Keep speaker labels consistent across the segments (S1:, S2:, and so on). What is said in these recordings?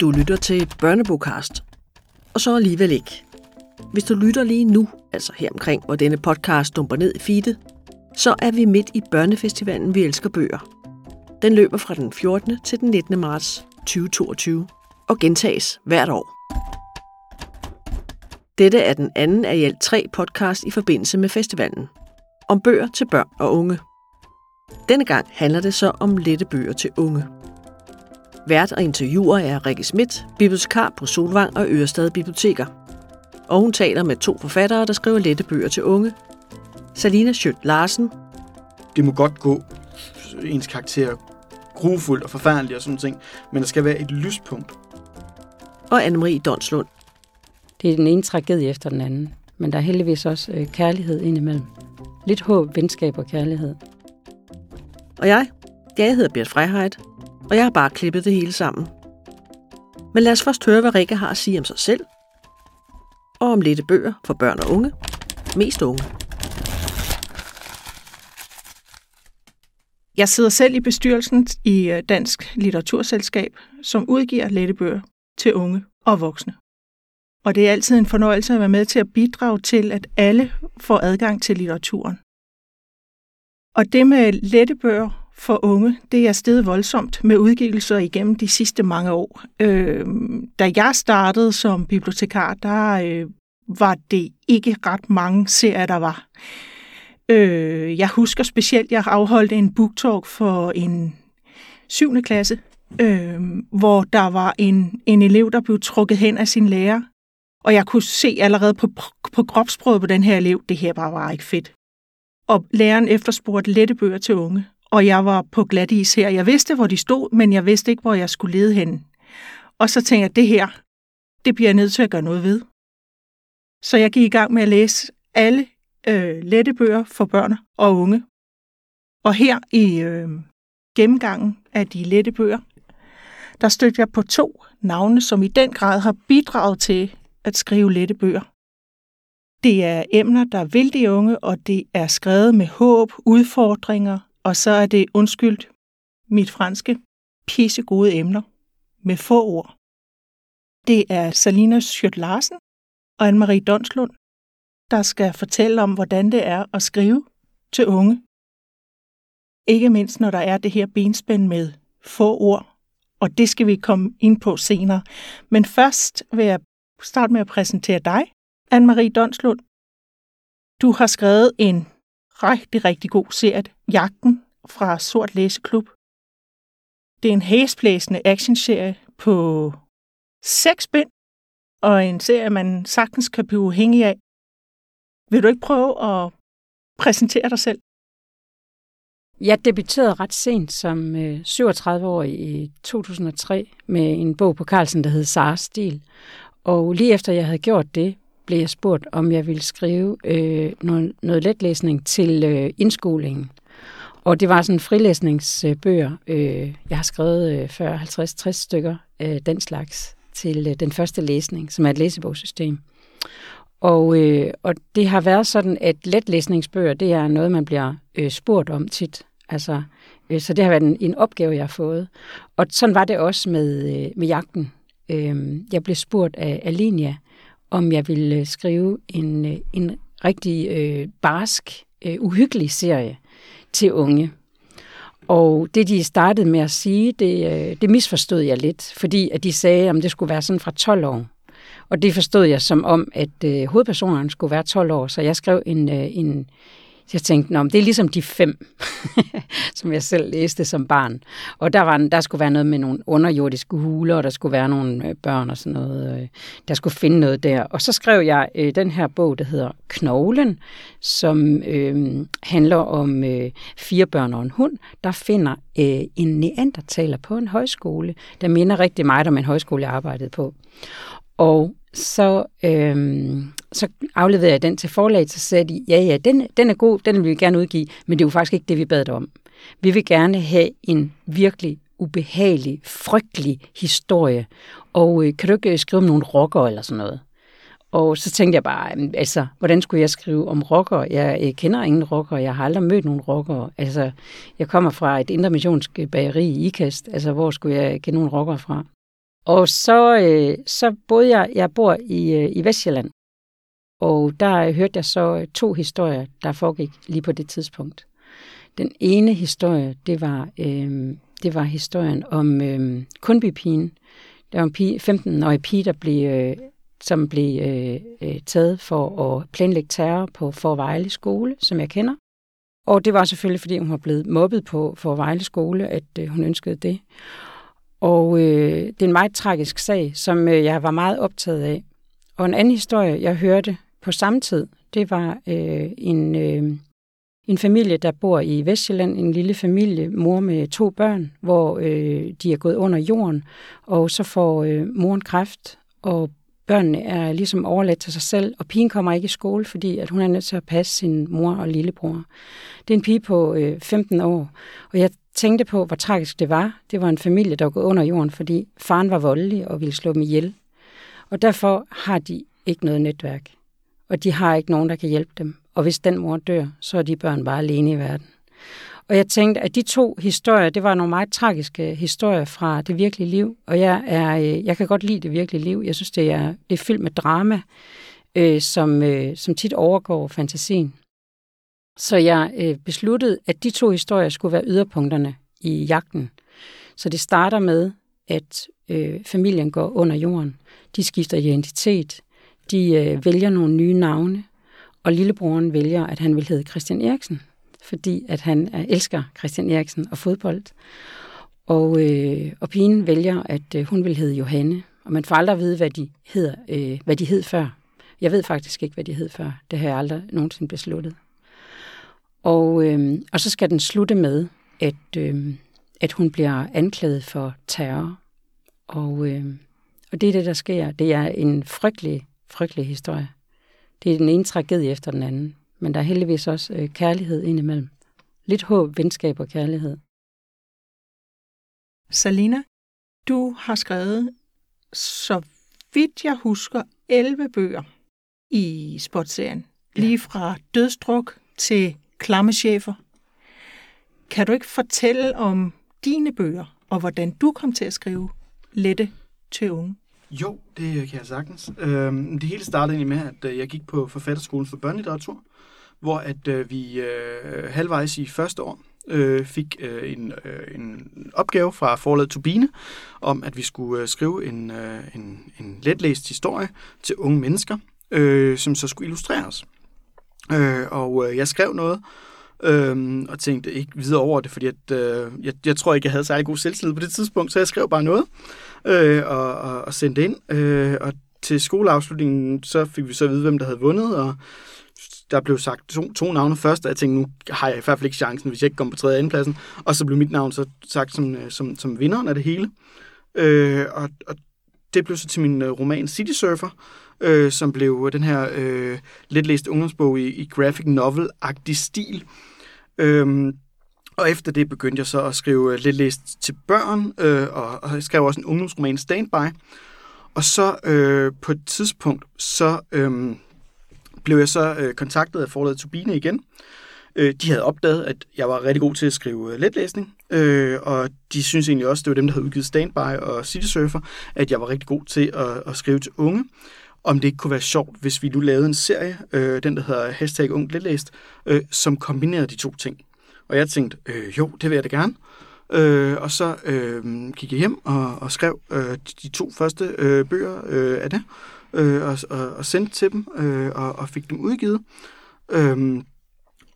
S1: Du lytter til børnebogkast. Og så alligevel ikke. Hvis du lytter lige nu, altså her omkring, hvor denne podcast dumper ned i feedet, så er vi midt i børnefestivalen Vi Elsker Bøger. Den løber fra den 14. til den 19. marts 2022 og gentages hvert år. Dette er den anden af i alt tre podcast i forbindelse med festivalen. Om bøger til børn og unge. Denne gang handler det så om lette bøger til unge. Vært og interviewer er Rikke Schmidt, bibliotekar på Solvang og Ørestad Biblioteker. Og hun taler med to forfattere, der skriver lette bøger til unge. Salina Schødt Larsen.
S2: Det må godt gå ens karakter grufuldt og forfærdeligt og sådan ting, men der skal være et lyspunkt.
S1: Og Anne-Marie Donslund.
S3: Det er den ene tragedie efter den anden, men der er heldigvis også øh, kærlighed indimellem. Lidt håb, venskab og kærlighed.
S1: Og jeg, jeg hedder Bert Freiheit, og jeg har bare klippet det hele sammen. Men lad os først høre, hvad Rikke har at sige om sig selv, og om lette bøger for børn og unge, mest unge.
S4: Jeg sidder selv i bestyrelsen i øh, Dansk Litteraturselskab, som udgiver lette bøger til unge og voksne. Og det er altid en fornøjelse at være med til at bidrage til, at alle får adgang til litteraturen. Og det med lette bøger for unge, det er steget voldsomt med udgivelser igennem de sidste mange år. Øh, da jeg startede som bibliotekar, der øh, var det ikke ret mange serier, der var. Øh, jeg husker specielt, jeg afholdt en booktalk for en 7. klasse, øh, hvor der var en, en elev, der blev trukket hen af sin lærer. Og jeg kunne se allerede på, på kropsprøvet på den her elev, det her bare var ikke fedt. Og læreren efterspurgte lette bøger til unge og jeg var på glat is her. Jeg vidste, hvor de stod, men jeg vidste ikke, hvor jeg skulle lede hen. Og så tænkte jeg, det her, det bliver jeg nødt til at gøre noget ved. Så jeg gik i gang med at læse alle øh, lette bøger for børn og unge. Og her i øh, gennemgangen af de lette bøger, der stødte jeg på to navne, som i den grad har bidraget til at skrive lette bøger. Det er emner, der vil de unge, og det er skrevet med håb, udfordringer og så er det, undskyldt, mit franske, pisse gode emner med få ord. Det er Salina Schødt Larsen og Anne-Marie Donslund, der skal fortælle om, hvordan det er at skrive til unge. Ikke mindst, når der er det her benspænd med få ord, og det skal vi komme ind på senere. Men først vil jeg starte med at præsentere dig, Anne-Marie Donslund. Du har skrevet en rigtig, rigtig god serie, Jagten fra Sort Læseklub. Det er en hæsblæsende actionserie på seks bind, og en serie, man sagtens kan blive afhængig af. Vil du ikke prøve at præsentere dig selv?
S3: Jeg debuterede ret sent som øh, 37-årig i 2003 med en bog på Carlsen, der hed Sars Stil. Og lige efter jeg havde gjort det, blev jeg spurgt, om jeg ville skrive øh, noget, noget letlæsning til øh, indskolingen. Og det var sådan frilæsningsbøger. Øh, jeg har skrevet øh, 40, 50, 60 stykker af den slags til øh, den første læsning, som er et læsebogssystem. Og, øh, og det har været sådan, at letlæsningsbøger, det er noget, man bliver øh, spurgt om tit. Altså, øh, så det har været en, en opgave, jeg har fået. Og sådan var det også med, øh, med jagten. Øh, jeg blev spurgt af Alinia, om jeg ville øh, skrive en, øh, en rigtig øh, barsk, øh, uhyggelig serie til unge. Og det, de startede med at sige, det, øh, det misforstod jeg lidt, fordi at de sagde, at det skulle være sådan fra 12 år. Og det forstod jeg som om, at øh, hovedpersonerne skulle være 12 år, så jeg skrev en, øh, en, jeg tænkte, Nå, det er ligesom de fem, som jeg selv læste som barn. Og der, var, der skulle være noget med nogle underjordiske huler, og der skulle være nogle øh, børn og sådan noget. Øh, der skulle finde noget der. Og så skrev jeg øh, den her bog, der hedder Knoglen, som øh, handler om øh, fire børn og en hund, der finder øh, en neandertaler på en højskole, der minder rigtig meget om en højskole, jeg arbejdede på. Og så, øh, så afleverede jeg den til forlaget, så sagde de, ja ja, den, den er god, den vil vi gerne udgive, men det er jo faktisk ikke det, vi bad om. Vi vil gerne have en virkelig ubehagelig, frygtelig historie, og øh, kan du ikke øh, skrive om nogle rockere eller sådan noget? Og så tænkte jeg bare, altså, hvordan skulle jeg skrive om rockere? Jeg, øh, kender ingen rockere, jeg har aldrig mødt nogen rockere. Altså, jeg kommer fra et intermissionsk øh, bageri i Ikast, altså, hvor skulle jeg kende nogen rockere fra? Og så, øh, så boede jeg, jeg bor i, øh, i Vestjylland, og der øh, hørte jeg så øh, to historier, der foregik lige på det tidspunkt. Den ene historie, det var, øh, det var historien om øh, Kundbypigen. Der var en pige, 15-årig pige, der blev, øh, som blev øh, øh, taget for at planlægge terror på Forvejle skole, som jeg kender. Og det var selvfølgelig, fordi hun var blevet mobbet på Forvejle skole, at øh, hun ønskede det. Og øh, det er en meget tragisk sag, som øh, jeg var meget optaget af. Og en anden historie, jeg hørte på samme tid, det var øh, en, øh, en familie, der bor i Vestjylland, en lille familie, mor med to børn, hvor øh, de er gået under jorden, og så får øh, moren kræft, og børnene er ligesom overladt til sig selv, og pigen kommer ikke i skole, fordi at hun er nødt til at passe sin mor og lillebror. Det er en pige på øh, 15 år, og jeg tænkte på, hvor tragisk det var. Det var en familie, der var gået under jorden, fordi faren var voldelig og ville slå dem ihjel. Og derfor har de ikke noget netværk, og de har ikke nogen, der kan hjælpe dem. Og hvis den mor dør, så er de børn bare alene i verden. Og jeg tænkte, at de to historier, det var nogle meget tragiske historier fra det virkelige liv. Og jeg, er, øh, jeg kan godt lide det virkelige liv. Jeg synes, det er, det er fyldt med drama, øh, som, øh, som tit overgår fantasien. Så jeg øh, besluttede, at de to historier skulle være yderpunkterne i jagten. Så det starter med, at øh, familien går under jorden. De skifter identitet. De øh, vælger nogle nye navne. Og lillebroren vælger, at han vil hedde Christian Eriksen fordi at han øh, elsker Christian Eriksen og fodbold. Og, øh, og pigen vælger, at øh, hun vil hedde Johanne, og man får aldrig at vide, hvad de, hedder, øh, hvad de hed før. Jeg ved faktisk ikke, hvad de hed før. Det har jeg aldrig nogensinde besluttet. Og, øh, og så skal den slutte med, at, øh, at hun bliver anklaget for terror. Og, øh, og det er det, der sker. Det er en frygtelig, frygtelig historie. Det er den ene tragedie efter den anden men der er heldigvis også øh, kærlighed indimellem. Lidt håb, venskab og kærlighed.
S4: Salina, du har skrevet, så vidt jeg husker, 11 bøger i sportserien. Ja. Lige fra dødstruk til klamme chefer. Kan du ikke fortælle om dine bøger, og hvordan du kom til at skrive Lette til unge?
S2: Jo, det kan jeg sagtens. Øhm, det hele startede egentlig med, at øh, jeg gik på Forfatterskolen for Børnelitteratur, hvor at øh, vi øh, halvvejs i første år øh, fik øh, en, øh, en opgave fra forlaget Turbine om, at vi skulle øh, skrive en, øh, en, en letlæst historie til unge mennesker, øh, som så skulle illustreres. Øh, og øh, jeg skrev noget, øhm, og tænkte ikke videre over det, fordi at, øh, jeg, jeg tror ikke, jeg havde særlig god selvtillid på det tidspunkt, så jeg skrev bare noget øh, og, og, og sendte ind. Øh, og til skoleafslutningen, så fik vi så at vide, hvem der havde vundet, og der blev sagt to, to navne først, og jeg tænkte, nu har jeg i hvert fald ikke chancen, hvis jeg ikke kommer på tredje andenpladsen. Og så blev mit navn så sagt som, øh, som, som vinderen af det hele. Øh, og, og det blev så til min øh, roman City Surfer, øh, som blev den her øh, lidt læst ungdomsbog i, i graphic novel-agtig stil. Øh, og efter det begyndte jeg så at skrive øh, lidt læst til børn, øh, og, og jeg skrev også en ungdomsroman Standby. Og så øh, på et tidspunkt, så... Øh, blev jeg så øh, kontaktet af forladet Turbine igen. Øh, de havde opdaget, at jeg var rigtig god til at skrive øh, letlæsning, øh, og de synes egentlig også, det var dem, der havde udgivet Standby og City Surfer, at jeg var rigtig god til at, at skrive til unge. Om det ikke kunne være sjovt, hvis vi nu lavede en serie, øh, den der hedder hashtag ung letlæst, øh, som kombinerede de to ting. Og jeg tænkte, øh, jo, det vil jeg da gerne. Øh, og så øh, gik jeg hjem og, og skrev øh, de to første øh, bøger øh, af det øh, og, og, og sendte til dem øh, og, og fik dem udgivet. Øh,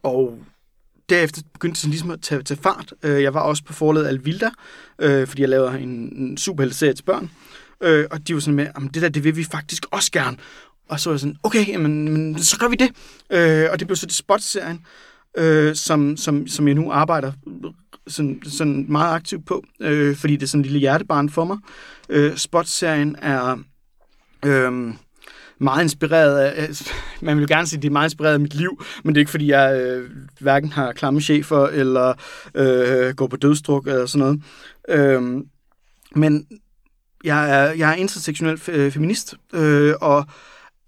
S2: og derefter begyndte det ligesom at tage, tage fart. Øh, jeg var også på forladet Alvilda, øh, fordi jeg lavede en, en superhelteserie til børn. Øh, og de var sådan med, at det der, det vil vi faktisk også gerne. Og så var jeg sådan, okay, jamen, men, så gør vi det. Øh, og det blev så til spot-serien, øh, som, som, som jeg nu arbejder sådan, sådan meget aktivt på, øh, fordi det er sådan en lille hjertebarn for mig. Øh, spot-serien er Øh, meget inspireret af, øh, man vil gerne sige, at det er meget inspireret af mit liv, men det er ikke, fordi jeg øh, hverken har klamme chefer, eller øh, går på dødstruk, eller sådan noget. Øh, men jeg er, jeg er intersektionel øh, feminist, øh, og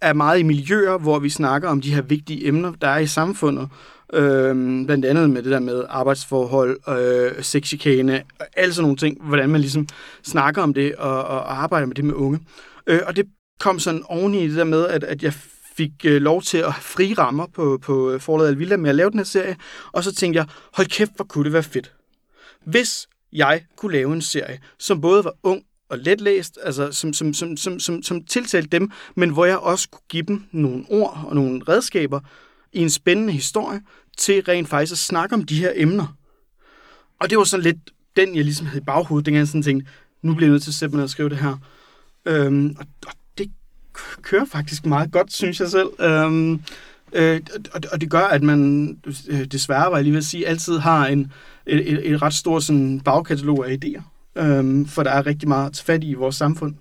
S2: er meget i miljøer, hvor vi snakker om de her vigtige emner, der er i samfundet. Øh, blandt andet med det der med arbejdsforhold, øh, sexchikane, og alle sådan nogle ting, hvordan man ligesom snakker om det og, og arbejder med det med unge. Øh, og det kom sådan oveni det der med, at, at jeg fik øh, lov til at fri rammer på, på øh, forladet Alvilla med at lave den her serie, og så tænkte jeg, hold kæft, hvor kunne det være fedt. Hvis jeg kunne lave en serie, som både var ung og letlæst, altså som, som, som, som, som, som tiltalte dem, men hvor jeg også kunne give dem nogle ord og nogle redskaber i en spændende historie til rent faktisk at snakke om de her emner. Og det var sådan lidt den, jeg ligesom havde i baghovedet, dengang jeg sådan tænkte, nu bliver jeg nødt til at sætte mig ned og skrive det her. Øhm, og, og det kører faktisk meget godt, synes jeg selv. Øhm, øh, og, og det gør, at man øh, desværre, var jeg lige ved at sige, altid har en, et, et, et ret stort sådan, bagkatalog af idéer. Øhm, for der er rigtig meget til fat i vores samfund.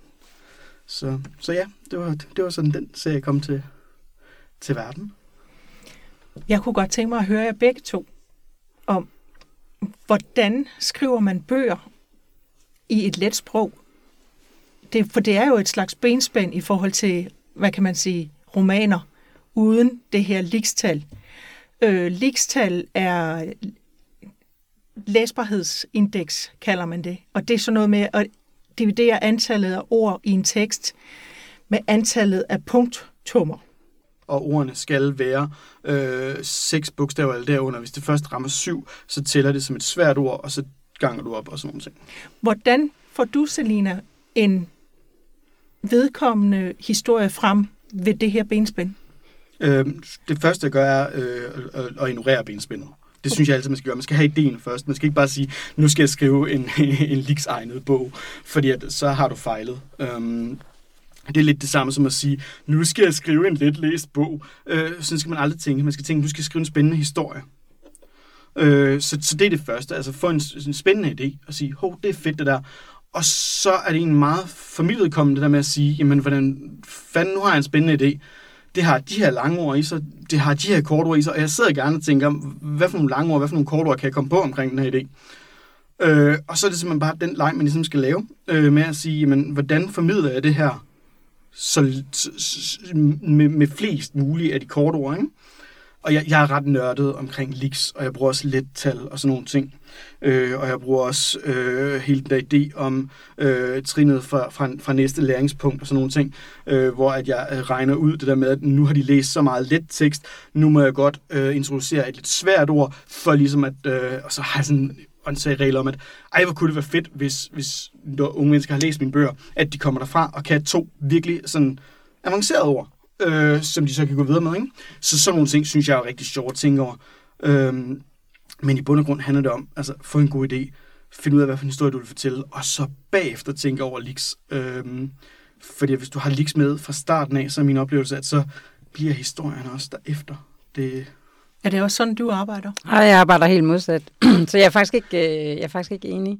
S2: Så, så ja, det var, det var sådan den serie, jeg kom til, til verden.
S4: Jeg kunne godt tænke mig at høre jer begge to om, hvordan skriver man bøger i et let sprog? Det, for det er jo et slags benspænd i forhold til, hvad kan man sige, romaner, uden det her likstal. Øh, likstal er læsbarhedsindeks, kalder man det. Og det er sådan noget med at dividere antallet af ord i en tekst med antallet af punktummer.
S2: Og ordene skal være øh, seks bogstaver eller derunder. Hvis det først rammer syv, så tæller det som et svært ord, og så ganger du op og sådan nogle ting.
S4: Hvordan får du, Selina, en vedkommende historie frem ved det her benspænd?
S2: Øh, det første, jeg gør, er øh, at, ignorere benspændet. Det synes jeg altid, man skal gøre. Man skal have ideen først. Man skal ikke bare sige, nu skal jeg skrive en, en liksegnet bog, fordi at, så har du fejlet. Um, det er lidt det samme som at sige, nu skal jeg skrive en let læst bog. Øh, sådan skal man aldrig tænke. Man skal tænke, nu skal jeg skrive en spændende historie. Øh, så, så det er det første. Altså få en, en spændende idé og sige, hov, det er fedt det der. Og så er det en meget familiekommende det der med at sige, jamen hvordan fanden, nu har jeg en spændende idé det har de her lange ord i sig, det har de her korte ord i sig, og jeg sidder gerne og tænker, hvad for nogle lange ord, hvad for nogle korte ord kan jeg komme på omkring den her idé. Øh, og så er det simpelthen bare den leg, man ligesom skal lave, øh, med at sige, jamen, hvordan formidler jeg det her så, med, med flest mulige af de korte ord, ikke? Og jeg, jeg er ret nørdet omkring leaks, og jeg bruger også let tal og sådan nogle ting. Øh, og jeg bruger også øh, hele den der idé om øh, trinet fra, fra, fra næste læringspunkt og sådan nogle ting, øh, hvor at jeg øh, regner ud det der med, at nu har de læst så meget let tekst, nu må jeg godt øh, introducere et lidt svært ord, for ligesom at, øh, og så har jeg sådan åndssage regel om, at ej, hvor kunne det være fedt, hvis, hvis når unge mennesker har læst mine bøger, at de kommer derfra og kan to virkelig sådan avancerede ord øh, som de så kan gå videre med. Ikke? Så sådan nogle ting, synes jeg er rigtig sjovt at tænke over. Øhm, men i bund og grund handler det om, altså få en god idé, finde ud af, hvad for en historie du vil fortælle, og så bagefter tænke over leaks. Øhm, fordi hvis du har leaks med fra starten af, så er min oplevelse, at så bliver historien også derefter. Det,
S4: er det også sådan, du arbejder?
S3: Nej, jeg arbejder helt modsat. så jeg er faktisk ikke, øh, jeg er faktisk ikke enig.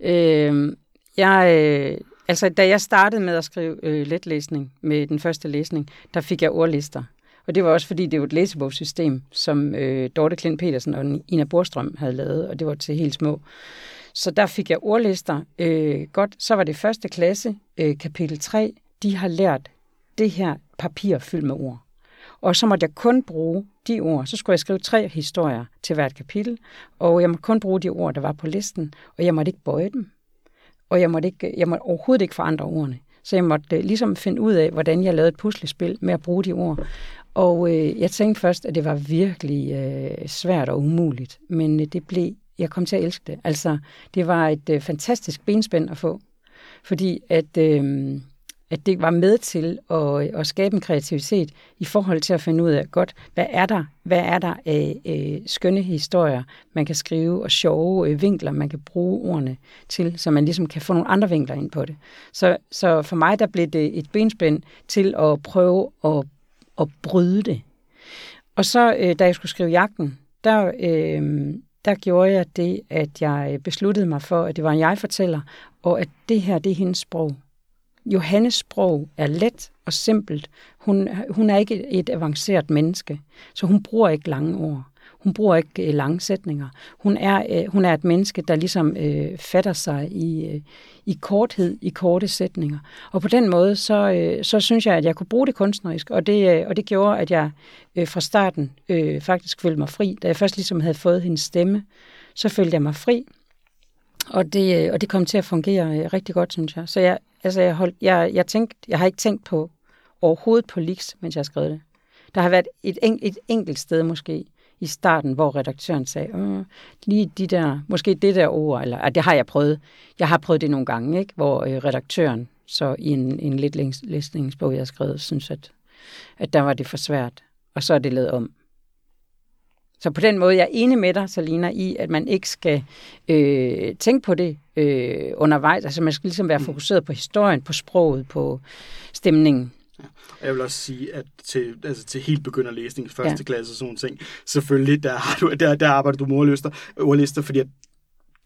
S3: Øh, jeg, øh, Altså, da jeg startede med at skrive øh, letlæsning med den første læsning, der fik jeg ordlister. Og det var også, fordi det var et læsebogssystem, som øh, Dorte Klint Petersen og Ina Borstrøm havde lavet, og det var til helt små. Så der fik jeg ordlister. Øh, godt, så var det første klasse, øh, kapitel 3. De har lært det her papir fyldt med ord. Og så måtte jeg kun bruge de ord. Så skulle jeg skrive tre historier til hvert kapitel, og jeg måtte kun bruge de ord, der var på listen, og jeg måtte ikke bøje dem og jeg måtte, ikke, jeg måtte overhovedet ikke forandre ordene. Så jeg måtte øh, ligesom finde ud af, hvordan jeg lavede et puslespil med at bruge de ord. Og øh, jeg tænkte først, at det var virkelig øh, svært og umuligt, men øh, det blev, jeg kom til at elske det. Altså, det var et øh, fantastisk benspænd at få, fordi at øh, at det var med til at, at skabe en kreativitet i forhold til at finde ud af, godt, hvad er der, hvad er der af øh, skønne historier, man kan skrive, og sjove øh, vinkler, man kan bruge ordene til, så man ligesom kan få nogle andre vinkler ind på det. Så, så for mig, der blev det et benspænd til at prøve at, at bryde det. Og så, øh, da jeg skulle skrive jagten, der, øh, der gjorde jeg det, at jeg øh, besluttede mig for, at det var en jeg-fortæller, og at det her, det er hendes sprog. Johannes sprog er let og simpelt. Hun, hun er ikke et avanceret menneske, så hun bruger ikke lange ord. hun bruger ikke øh, lange sætninger. Hun er, øh, hun er et menneske, der ligesom øh, fatter sig i, øh, i korthed, i korte sætninger. Og på den måde, så, øh, så synes jeg, at jeg kunne bruge det kunstnerisk, og det, øh, og det gjorde, at jeg øh, fra starten øh, faktisk følte mig fri. Da jeg først ligesom havde fået hendes stemme, så følte jeg mig fri, og det, øh, og det kom til at fungere øh, rigtig godt, synes jeg. Så jeg, altså jeg, holdt, jeg, jeg, tænkte, jeg har ikke tænkt på overhovedet på leaks, mens jeg har skrevet det. Der har været et, en, et enkelt sted måske i starten, hvor redaktøren sagde, øh, lige de der, måske det der ord, eller at det har jeg prøvet. Jeg har prøvet det nogle gange, ikke? hvor øh, redaktøren så i en, en lidt læsningsbog, jeg har skrevet, synes, at, at der var det for svært. Og så er det lavet om. Så på den måde, jeg er enig med dig, Salina, i, at man ikke skal øh, tænke på det øh, undervejs. Altså man skal ligesom være mm. fokuseret på historien, på sproget, på stemningen.
S2: Ja. Og jeg vil også sige, at til, altså til helt begynderlæsning, første ja. klasse og sådan ting, selvfølgelig, der, har du, der, der arbejder du med ordlister, ordlister, fordi at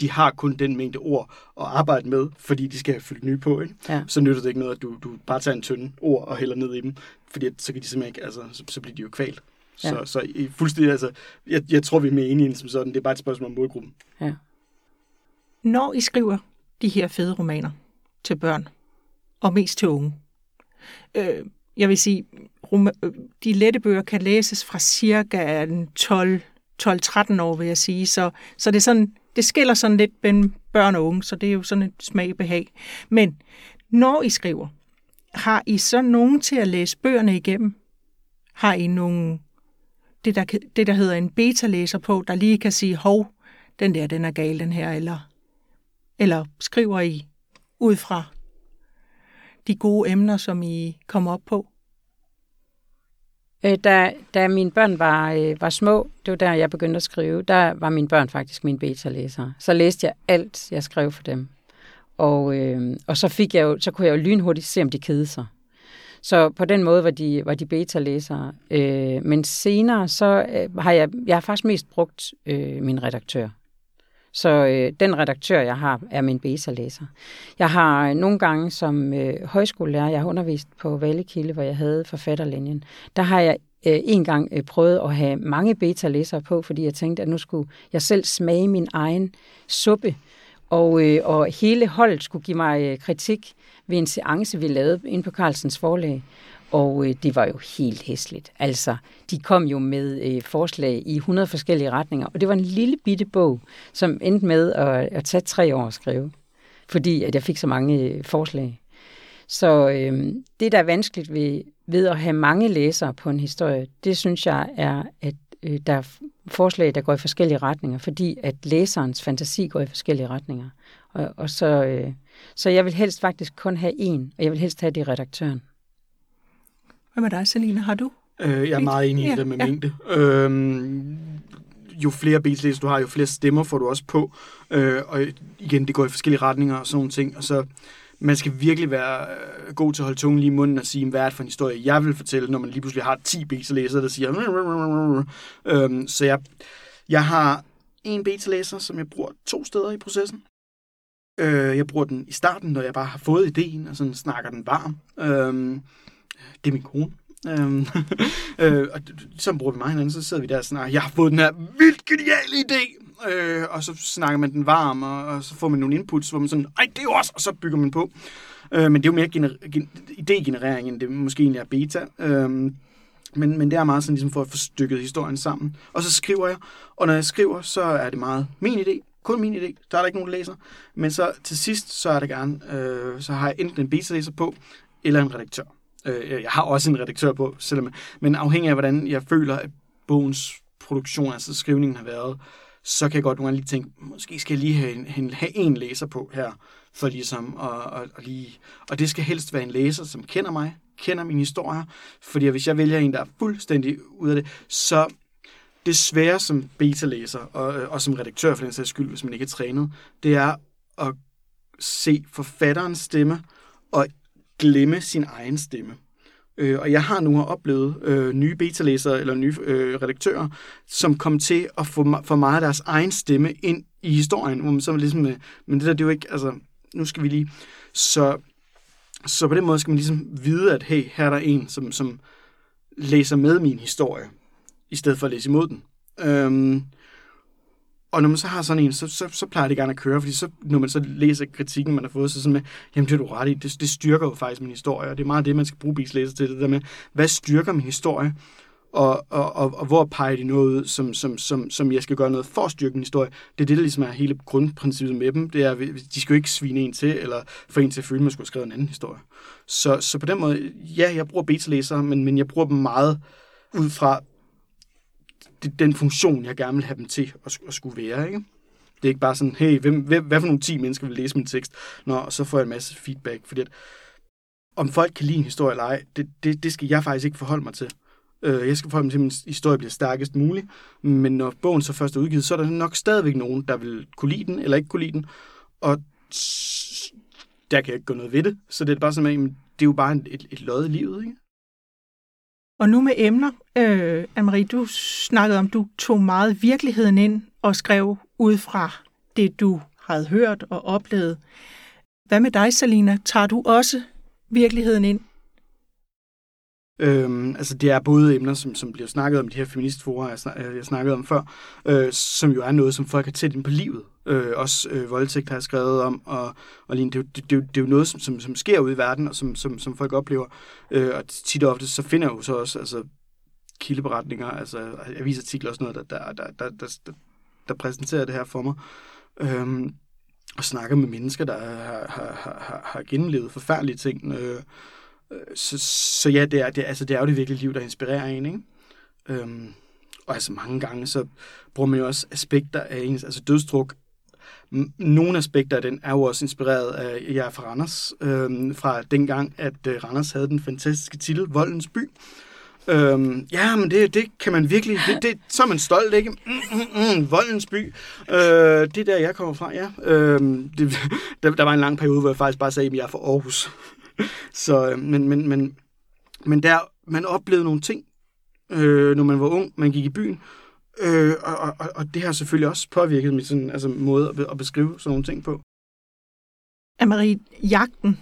S2: de har kun den mængde ord at arbejde med, fordi de skal have fyldt nye på. Ikke? Ja. Så nytter det ikke noget, at du, du bare tager en tynde ord og hælder ned i dem, fordi så kan de simpelthen ikke, altså, så, så bliver de jo kvalt. Ja. Så, så i fuldstændig, altså, jeg, jeg tror, vi er mere enige som sådan. Det er bare et spørgsmål om målgruppen. Ja.
S4: Når I skriver de her fede romaner til børn, og mest til unge, øh, jeg vil sige, øh, de lette bøger kan læses fra cirka 12 12-13 år, vil jeg sige. Så, så det, er sådan, det skiller sådan lidt mellem børn og unge, så det er jo sådan et smagbehag. Men når I skriver, har I så nogen til at læse bøgerne igennem? Har I nogen det, der, det, der hedder en beta-læser på, der lige kan sige, hov, den der, den er gal, den her, eller, eller skriver I ud fra de gode emner, som I kom op på?
S3: Øh, da, da mine børn var, øh, var små, det var der, jeg begyndte at skrive, der var mine børn faktisk mine beta-læsere. Så læste jeg alt, jeg skrev for dem. Og, øh, og så, fik jeg jo, så kunne jeg jo lynhurtigt se, om de kedede sig. Så på den måde var de, var de beta-læsere. Øh, men senere, så øh, har jeg, jeg har faktisk mest brugt øh, min redaktør. Så øh, den redaktør, jeg har, er min beta-læser. Jeg har nogle gange som øh, højskolelærer, jeg har undervist på Vallekilde, hvor jeg havde forfatterlinjen, der har jeg øh, en gang øh, prøvet at have mange beta-læsere på, fordi jeg tænkte, at nu skulle jeg selv smage min egen suppe, og, øh, og hele holdet skulle give mig øh, kritik ved en seance, vi lavede inde på Carlsens forlag. Og øh, det var jo helt hæsligt. Altså, de kom jo med øh, forslag i 100 forskellige retninger, og det var en lille bitte bog, som endte med at, at tage tre år at skrive, fordi at jeg fik så mange øh, forslag. Så øh, det, der er vanskeligt ved, ved at have mange læsere på en historie, det synes jeg er, at øh, der forslag, der går i forskellige retninger, fordi at læserens fantasi går i forskellige retninger. Og, og så, øh, så jeg vil helst faktisk kun have en, og jeg vil helst have det i redaktøren.
S4: Hvad med dig, Selina? Har du?
S2: Øh, jeg er meget enig i ja, det med ja. mængde. Øhm, jo flere beats du har, jo flere stemmer får du også på. Øh, og igen, det går i forskellige retninger og sådan nogle ting. Og så man skal virkelig være øh, god til at holde tungen lige i munden og sige, hvad er det for en historie, jeg vil fortælle, når man lige pludselig har 10 beta-læsere, der siger... Øhm, øhm, øhm, så jeg, jeg har en beta-læser, som jeg bruger to steder i processen. Øh, jeg bruger den i starten, når jeg bare har fået ideen, og sådan snakker den varm. Øh, det er min kone. Øhm, øh, og så bruger vi mig hinanden, så sidder vi der og snakker, jeg har fået den her vildt geniale idé, øh, og så snakker man den varm, og, og så får man nogle inputs, hvor man sådan, ej, det er jo også, og så bygger man på. Øh, men det er jo mere gener- gen- idégenerering, end det måske egentlig er beta. Øh, men, men det er meget sådan ligesom for at få stykket historien sammen. Og så skriver jeg, og når jeg skriver, så er det meget min idé, kun min idé, der er der ikke nogen, der læser. Men så til sidst, så er det gerne, øh, så har jeg enten en beta-læser på, eller en redaktør. Øh, jeg har også en redaktør på, selvom, men afhængig af, hvordan jeg føler, at bogens produktion, altså skrivningen har været, så kan jeg godt nogle gange lige tænke, måske skal jeg lige have en, have en læser på her, for ligesom at, at, at lige... Og det skal helst være en læser, som kender mig, kender mine historier, fordi hvis jeg vælger en, der er fuldstændig ud af det, så det svære som beta-læser, og, øh, og som redaktør for den sags skyld, hvis man ikke er trænet, det er at se forfatterens stemme, og glemme sin egen stemme. Øh, og jeg har nu oplevet øh, nye beta-læsere eller nye øh, redaktører, som kom til at få for meget af deres egen stemme ind i historien, hvor man så ligesom, øh, men det der, det er jo ikke, altså, nu skal vi lige, så, så på den måde skal man ligesom vide, at hey, her er der en, som, som læser med min historie, i stedet for at læse imod den. Øhm, og når man så har sådan en, så, så, så plejer det gerne at køre, fordi så, når man så læser kritikken, man har fået, så sådan med, jamen det er du ret i, det, det styrker jo faktisk min historie, og det er meget det, man skal bruge bikslæser til, det der med, hvad styrker min historie, og, og, og, og hvor peger de noget ud, som, som, som, som jeg skal gøre noget for at styrke min historie. Det er det, der ligesom er hele grundprincippet med dem. Det er, de skal jo ikke svine en til, eller få en til at føle, at man skulle have skrevet en anden historie. Så, så på den måde, ja, jeg bruger beta-læsere, men, men jeg bruger dem meget ud fra det, den funktion, jeg gerne vil have dem til at, at skulle være. Ikke? Det er ikke bare sådan, hey, hvem, hvem, hvad for nogle 10 mennesker vil læse min tekst? Nå, og så får jeg en masse feedback, fordi at, om folk kan lide en historie eller ej, det, det, det skal jeg faktisk ikke forholde mig til. Øh, jeg skal forholde mig til, at min historie bliver stærkest muligt, men når bogen så først er udgivet, så er der nok stadigvæk nogen, der vil kunne lide den, eller ikke kunne lide den, og der kan jeg ikke gøre noget ved det. Så det er bare sådan, at det er jo bare et, et lod i livet, ikke?
S4: Og nu med emner. Øh, Anne-Marie, du snakkede om, du tog meget virkeligheden ind og skrev ud fra det, du havde hørt og oplevet. Hvad med dig, Salina? Tager du også virkeligheden ind?
S2: Øhm, altså det er både emner, som, som bliver snakket om, de her feministforer, jeg, snak, øh, jeg snakkede om før, øh, som jo er noget, som folk har tæt ind på livet. Øh, også øh, voldtægt har jeg skrevet om, og, og lige, det, det, det, det er jo noget, som, som, som sker ude i verden, og som, som, som folk oplever. Øh, og tit og ofte, så finder jeg jo så også altså, kildeberetninger, altså avisartikler og sådan noget, der, der, der, der, der, der, der præsenterer det her for mig. Øh, og snakker med mennesker, der har, har, har, har gennemlevet forfærdelige ting. Øh, øh, så, så ja, det er, det, altså, det er jo det virkelige liv, der inspirerer en, ikke? Øhm, og altså mange gange, så bruger man jo også aspekter af ens, altså dødstruk. Nogle aspekter af den er jo også inspireret af, jeg er fra Randers, øh, fra dengang, at øh, Randers havde den fantastiske titel, Voldens By. Øhm, ja, men det, det kan man virkelig, det, det, så er man stolt, ikke? Mm, mm, mm, voldens by. Øh, det er der, jeg kommer fra, ja. Øhm, det, der, der var en lang periode, hvor jeg faktisk bare sagde, at jeg er fra Aarhus. Så, øh, men, men, men, men der, man oplevede nogle ting, øh, når man var ung, man gik i byen, øh, og, og, og det har selvfølgelig også påvirket min sådan, altså, måde at, at beskrive sådan nogle ting på.
S4: Anne-Marie, jagten,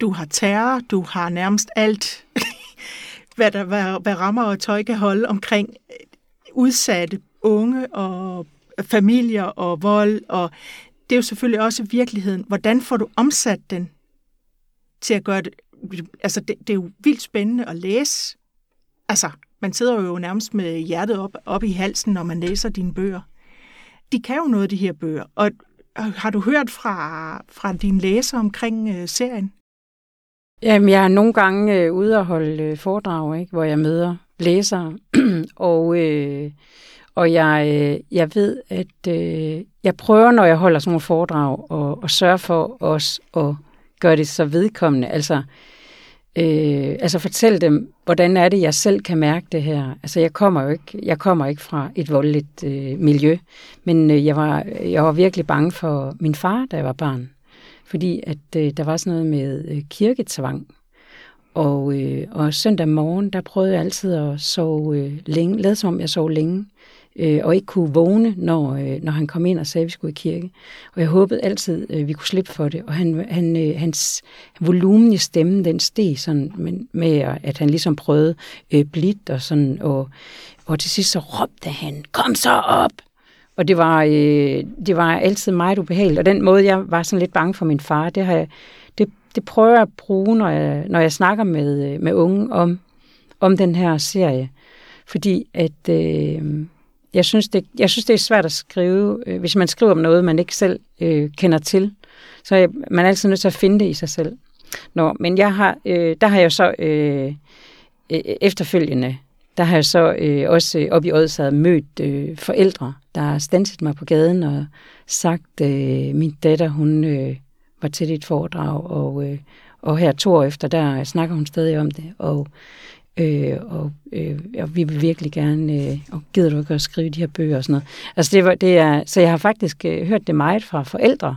S4: du har terror, du har nærmest alt, hvad, der, hvad, hvad rammer og tøj kan holde omkring øh, udsatte unge og familier og vold, og det er jo selvfølgelig også virkeligheden. Hvordan får du omsat den til at gøre det... Altså, det, det er jo vildt spændende at læse. Altså, man sidder jo nærmest med hjertet op, op i halsen, når man læser dine bøger. De kan jo noget, de her bøger. Og øh, har du hørt fra, fra dine læser omkring øh, serien?
S3: Jamen, jeg er nogle gange øh, ude og holde øh, foredrag, ikke, hvor jeg møder læsere, og, øh, og jeg, øh, jeg ved, at øh, jeg prøver, når jeg holder sådan nogle foredrag, og, og sørge for os at gøre det så vedkommende. Altså, øh, altså fortæl dem, hvordan er det, jeg selv kan mærke det her. Altså, jeg kommer jo ikke, jeg kommer ikke fra et voldeligt øh, miljø, men øh, jeg, var, jeg var virkelig bange for min far, da jeg var barn. Fordi at øh, der var sådan noget med øh, kirketvang. Og, øh, og søndag morgen, der prøvede jeg altid at sove øh, længe, lade som om jeg sov længe øh, og ikke kunne vågne, når, øh, når han kom ind og sagde, at vi skulle i kirke. Og jeg håbede altid, øh, vi kunne slippe for det. Og han, han, øh, hans volumen i stemmen, den steg sådan med, med at han ligesom prøvede øh, blidt og sådan, og, og til sidst så råbte han, kom så op! Og det var, øh, det var altid meget ubehageligt. Og den måde, jeg var sådan lidt bange for min far, det, har jeg, det, det prøver jeg at bruge, når jeg, når jeg snakker med, øh, med unge om, om den her serie. Fordi at... Øh, jeg synes, det, jeg synes, det er svært at skrive, øh, hvis man skriver om noget, man ikke selv øh, kender til. Så er man er altid nødt til at finde det i sig selv. Nå, men jeg har, øh, der har jeg så øh, øh, efterfølgende, der har jeg så øh, også øh, op i Odsad mødt øh, forældre, der har stanset mig på gaden og sagt, øh, min datter, hun øh, var til dit foredrag, og, øh, og her to år efter, der snakker hun stadig om det, og Øh, og, øh, og vi vil virkelig gerne, øh, og gider du ikke at skrive de her bøger og sådan noget. Altså det var, det er, så jeg har faktisk øh, hørt det meget fra forældre,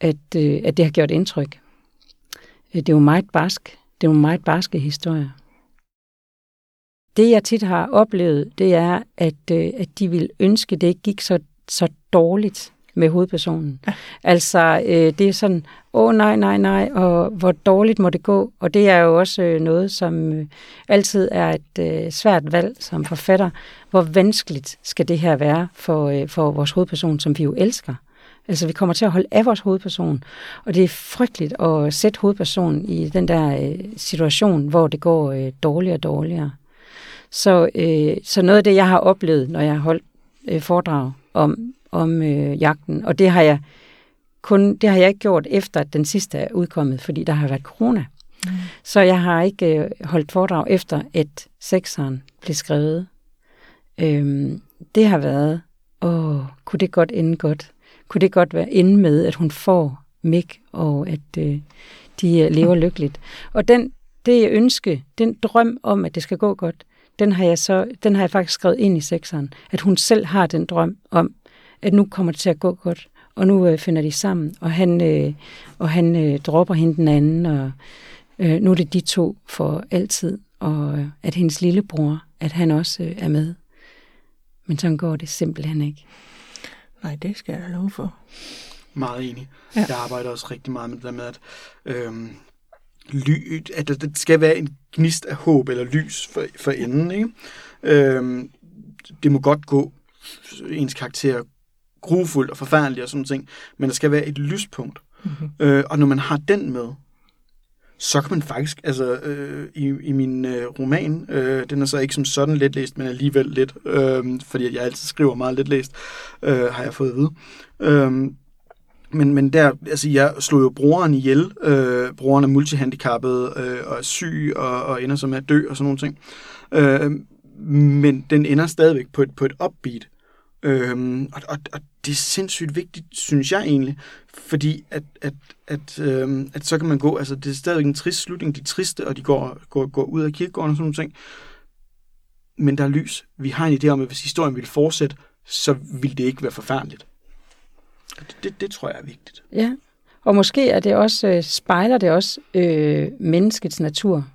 S3: at, øh, at det har gjort indtryk. Øh, det er jo meget barsk. Det er jo meget barske historier. Det jeg tit har oplevet, det er, at, øh, at de vil ønske, at det ikke gik så, så dårligt med hovedpersonen. Ja. Altså, øh, det er sådan, åh oh, nej, nej, nej, og hvor dårligt må det gå? Og det er jo også øh, noget, som øh, altid er et øh, svært valg som forfatter. Hvor vanskeligt skal det her være for, øh, for vores hovedperson, som vi jo elsker? Altså, vi kommer til at holde af vores hovedperson, og det er frygteligt at sætte hovedpersonen i den der øh, situation, hvor det går øh, dårligere og dårligere. Så, øh, så noget af det, jeg har oplevet, når jeg har holdt øh, foredrag om, om øh, jagten, og det har jeg kun det har jeg ikke gjort efter, at den sidste er udkommet, fordi der har været corona. Mm. Så jeg har ikke øh, holdt foredrag efter, at sekseren blev skrevet. Øhm, det har været, åh, kunne det godt ende godt? Kunne det godt være ende med, at hun får Mik, og at øh, de øh, lever lykkeligt? Og den, det ønske, den drøm om, at det skal gå godt, den har jeg så, den har jeg faktisk skrevet ind i sekseren, at hun selv har den drøm om, at nu kommer det til at gå godt, og nu øh, finder de sammen, og han, øh, og han øh, dropper hende den anden, og øh, nu er det de to for altid, og øh, at hendes lillebror, at han også øh, er med. Men sådan går det simpelthen ikke.
S4: Nej, det skal jeg love for.
S2: Meget enig. Ja. Jeg arbejder også rigtig meget med det der med, at, øhm, ly, at der skal være en gnist af håb eller lys for, for enden. Ikke? Øhm, det må godt gå ens karakter grufuldt og forfærdeligt og sådan ting, men der skal være et lyspunkt. Mm-hmm. Øh, og når man har den med, så kan man faktisk, altså øh, i, i min øh, roman, øh, den er så ikke som sådan let læst, men alligevel lidt, øh, fordi jeg altid skriver meget let læst, øh, har jeg fået at vide. Øh, men, men der, altså jeg slog jo broren ihjel. Øh, broren er multihandicappet øh, og er syg og, og ender så med at dø og sådan nogle ting. Øh, men den ender stadigvæk på et, på et upbeat. Øhm, og, og, og det er sindssygt vigtigt, synes jeg egentlig, fordi at, at, at, øh, at så kan man gå, altså det er stadigvæk en trist slutning, de er triste, og de går, går, går ud af kirkegården og sådan nogle ting. Men der er lys. Vi har en idé om, at hvis historien ville fortsætte, så ville det ikke være forfærdeligt. Det, det, det tror jeg er vigtigt.
S3: Ja, og måske er det også, øh, spejler det også øh, menneskets natur.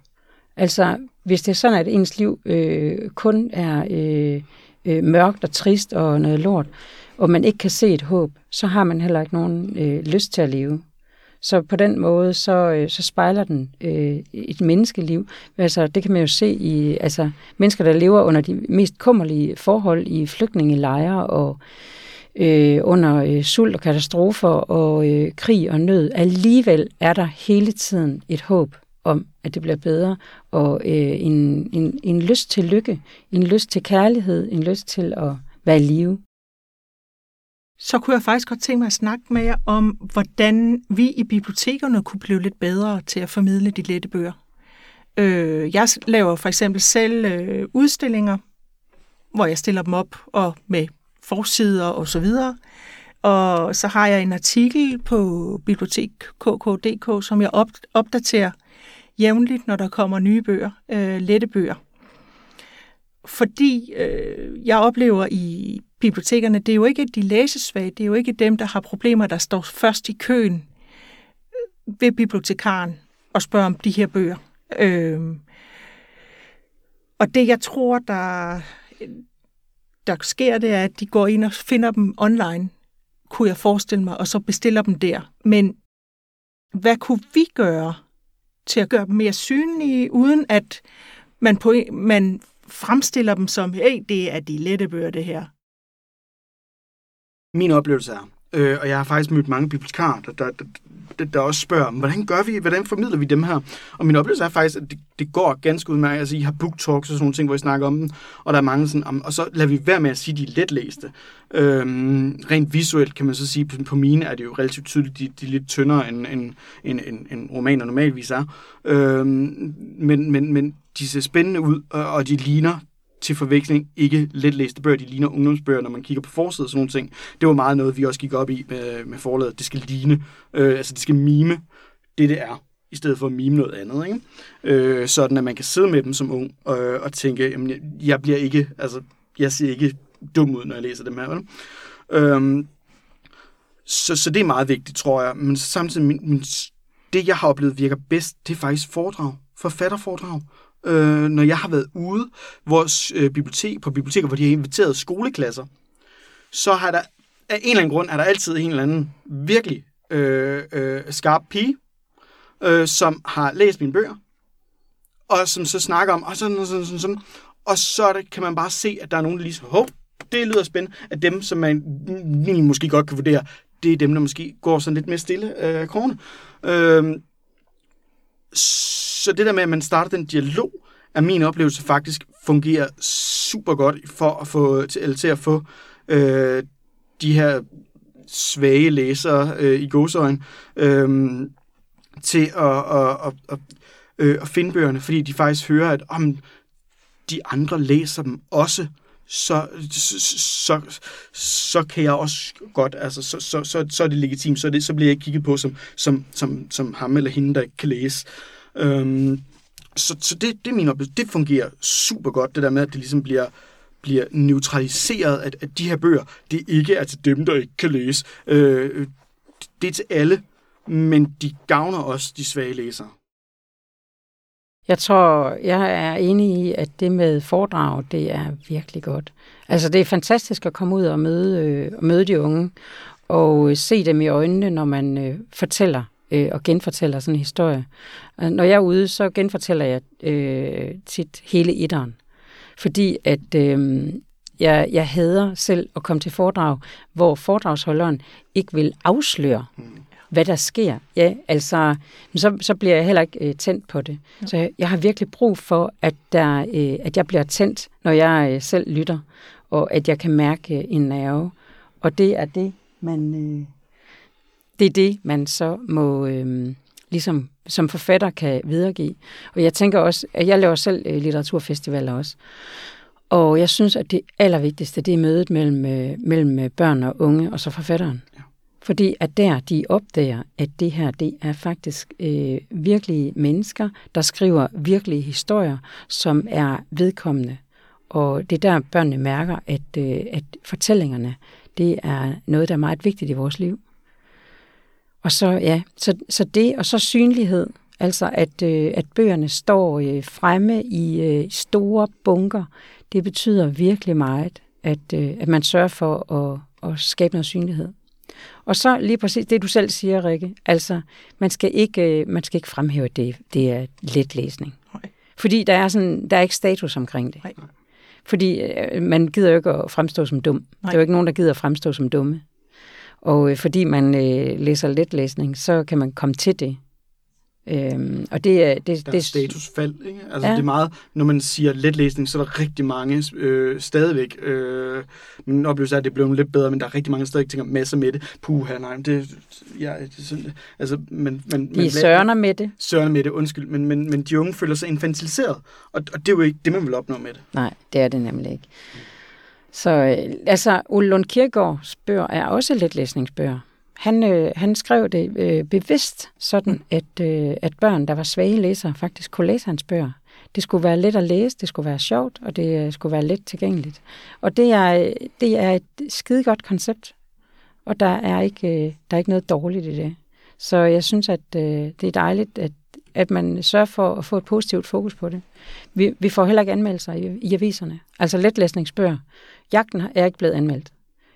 S3: Altså, hvis det er sådan, at ens liv øh, kun er øh, øh, mørkt og trist og noget lort, og man ikke kan se et håb, så har man heller ikke nogen øh, lyst til at leve. Så på den måde, så, øh, så spejler den øh, et menneskeliv. Altså, det kan man jo se i altså, mennesker, der lever under de mest kummerlige forhold i flygtningelejre og øh, under øh, sult og katastrofer og øh, krig og nød. Alligevel er der hele tiden et håb om, at det bliver bedre, og øh, en, en, en lyst til lykke, en lyst til kærlighed, en lyst til at være i live.
S4: Så kunne jeg faktisk godt tænke mig at snakke med jer om, hvordan vi i bibliotekerne kunne blive lidt bedre til at formidle de lette bøger. Øh, jeg laver for eksempel selv øh, udstillinger, hvor jeg stiller dem op og med forsider og så videre. Og så har jeg en artikel på bibliotek.kk.dk, som jeg opdaterer jævnligt, når der kommer nye bøger, øh, lette bøger. Fordi øh, jeg oplever i bibliotekerne, det er jo ikke de læsesvage, det er jo ikke dem, der har problemer, der står først i køen ved bibliotekaren og spørger om de her bøger. Øh, og det, jeg tror, der, der sker, det er, at de går ind og finder dem online, kunne jeg forestille mig, og så bestiller dem der. Men hvad kunne vi gøre til at gøre dem mere synlige, uden at man, på, man fremstiller dem som, hey, det er de lette bøger, det her.
S2: Min oplevelse er, øh, og jeg har faktisk mødt mange bibliotekarer, der, der, der, der også spørger, hvordan gør vi, hvordan formidler vi dem her? Og min oplevelse er faktisk, at det, det går ganske udmærket. Altså, I har book talks og sådan nogle ting, hvor I snakker om dem, og der er mange sådan, og så lader vi være med at sige, at de er letlæste. Øhm, rent visuelt kan man så sige, på, på mine er det jo relativt tydeligt, de, de er lidt tyndere, end, end, end, end, end romaner normalvis er. Øhm, men, men, men de ser spændende ud, og, og de ligner til forveksling ikke let læste bøger. De ligner ungdomsbøger, når man kigger på forsiden og sådan nogle ting. Det var meget noget, vi også gik op i med, med forladet. Det skal ligne, øh, altså det skal mime det, det er, i stedet for at mime noget andet. Ikke? Øh, sådan at man kan sidde med dem som ung øh, og tænke, jamen, jeg, jeg bliver ikke, altså, jeg ser ikke dum ud, når jeg læser dem her. Vel? Øh, så, så det er meget vigtigt, tror jeg. Men samtidig, min, min, det jeg har oplevet virker bedst, det er faktisk foredrag. Forfatterforedrag øh, når jeg har været ude vores øh, bibliotek, på biblioteker, hvor de har inviteret skoleklasser, så har der af en eller anden grund er der altid en eller anden virkelig øh, øh, skarp pige, øh, som har læst mine bøger, og som så snakker om, og sådan, og sådan, sådan, sådan. Og så der, det, kan man bare se, at der er nogen, der lige så, hov, det lyder spændende, at dem, som man mm, måske godt kan vurdere, det er dem, der måske går sådan lidt mere stille øh, krone. Øh, så det der med, at man starter den dialog, er min oplevelse faktisk fungerer super godt for at få, til, eller til at få øh, de her svage læsere øh, i godsøjen øh, til at, at, at, at, øh, at finde bøgerne, fordi de faktisk hører, at om de andre læser dem også, så, så, så, så kan jeg også godt, altså, så, så, så, så er det legitimt, så, det, så bliver jeg ikke kigget på som, som, som, som ham eller hende, der ikke kan læse. Øhm, så så det, det er min oplevelse. Det fungerer super godt, det der med, at det ligesom bliver, bliver neutraliseret, at, at de her bøger, det ikke er til dem, der ikke kan læse. Øh, det er til alle, men de gavner også de svage læsere.
S3: Jeg tror, jeg er enig i, at det med foredrag, det er virkelig godt. Altså, det er fantastisk at komme ud og møde, øh, og møde de unge, og øh, se dem i øjnene, når man øh, fortæller øh, og genfortæller sådan en historie. Øh, når jeg er ude, så genfortæller jeg øh, tit hele etteren. Fordi at øh, jeg, jeg hader selv at komme til foredrag, hvor foredragsholderen ikke vil afsløre. Mm hvad der sker. Ja, altså, så, så bliver jeg heller ikke øh, tændt på det. Ja. Så jeg, jeg har virkelig brug for, at, der, øh, at jeg bliver tændt, når jeg øh, selv lytter, og at jeg kan mærke øh, en nerve. Og det er det, man... Øh, det er det, man så må øh, ligesom som forfatter kan videregive. Og jeg tænker også, at jeg laver selv øh, litteraturfestivaler også. Og jeg synes, at det allervigtigste, det er mødet mellem, øh, mellem øh, børn og unge og så forfatteren. Fordi at der de opdager, at det her, det er faktisk øh, virkelige mennesker, der skriver virkelige historier, som er vedkommende. Og det er der, børnene mærker, at, øh, at fortællingerne, det er noget, der er meget vigtigt i vores liv. Og så, ja, så, så det, og så synlighed. Altså, at, øh, at bøgerne står øh, fremme i øh, store bunker, det betyder virkelig meget, at, øh, at man sørger for at, at skabe noget synlighed. Og så lige præcis det, du selv siger, Rikke. Altså, man skal ikke, øh, man skal ikke fremhæve, at det, det er let læsning. Nej. Fordi der er, sådan, der er ikke status omkring det. Nej. Fordi øh, man gider jo ikke at fremstå som dum. Nej. Der er jo ikke nogen, der gider at fremstå som dumme. Og øh, fordi man øh, læser letlæsning, så kan man komme til det. Øhm, og det, er, det,
S2: der er det, statusfald, ikke? Altså ja. det er meget, når man siger letlæsning, så er der rigtig mange øh, stadigvæk. Øh, min oplevelse er, at det blev lidt bedre, men der er rigtig mange der tænker masser med det. Puh, her, nej, det, ja, det sådan, altså, men, men,
S3: de men, sørner med det.
S2: Sørner med det, undskyld, men, men, men de unge føler sig infantiliseret, og, og det er jo ikke det, man vil opnå med det.
S3: Nej, det er det nemlig ikke. Så øh, altså, Ole Lund Kirkegaards bøger er også lidt læsningsbøger. Han, øh, han skrev det øh, bevidst sådan, at, øh, at børn, der var svage læsere, faktisk kunne læse hans bøger. Det skulle være let at læse, det skulle være sjovt, og det øh, skulle være let tilgængeligt. Og det er, det er et skide godt koncept, og der er ikke, øh, der er ikke noget dårligt i det. Så jeg synes, at øh, det er dejligt, at, at man sørger for at få et positivt fokus på det. Vi, vi får heller ikke anmeldelser i, i aviserne. Altså letlæsningsbøger. Jagten er ikke blevet anmeldt.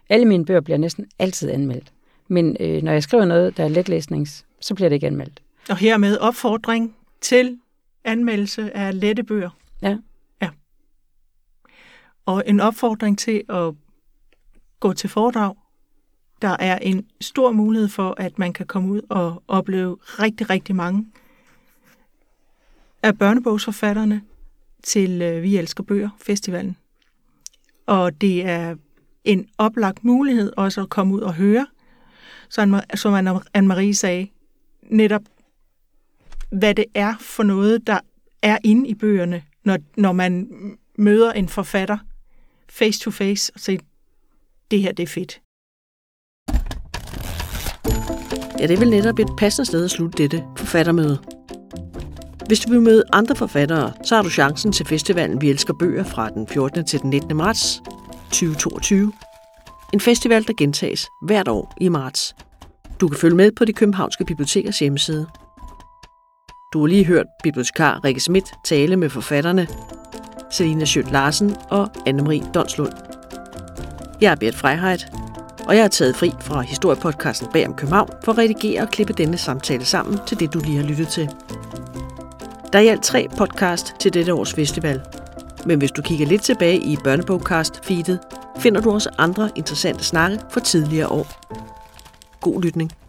S3: Alle mine bøger bliver næsten altid anmeldt. Men øh, når jeg skriver noget, der er letlæsnings, så bliver det ikke anmeldt.
S4: Og hermed opfordring til anmeldelse af lette bøger.
S3: Ja.
S4: Ja. Og en opfordring til at gå til foredrag. Der er en stor mulighed for, at man kan komme ud og opleve rigtig, rigtig mange af børnebogsforfatterne til øh, Vi Elsker Bøger Festivalen. Og det er en oplagt mulighed også at komme ud og høre, som Anne-Marie sagde, netop hvad det er for noget, der er inde i bøgerne, når, når man møder en forfatter face to face og siger, det her det er fedt.
S1: Ja, det er vel netop et passende sted at slutte dette forfattermøde. Hvis du vil møde andre forfattere, så har du chancen til festivalen Vi Elsker Bøger fra den 14. til den 19. marts 2022. En festival, der gentages hvert år i marts. Du kan følge med på de københavnske bibliotekers hjemmeside. Du har lige hørt bibliotekar Rikke Schmidt tale med forfatterne Selina Schødt Larsen og Anne-Marie Donslund. Jeg er Bert Freiheit. Og jeg er taget fri fra historiepodcasten Bag om København for at redigere og klippe denne samtale sammen til det, du lige har lyttet til. Der er i alt tre podcast til dette års festival. Men hvis du kigger lidt tilbage i børnebogcast-feedet, finder du også andre interessante snakke fra tidligere år. God lytning.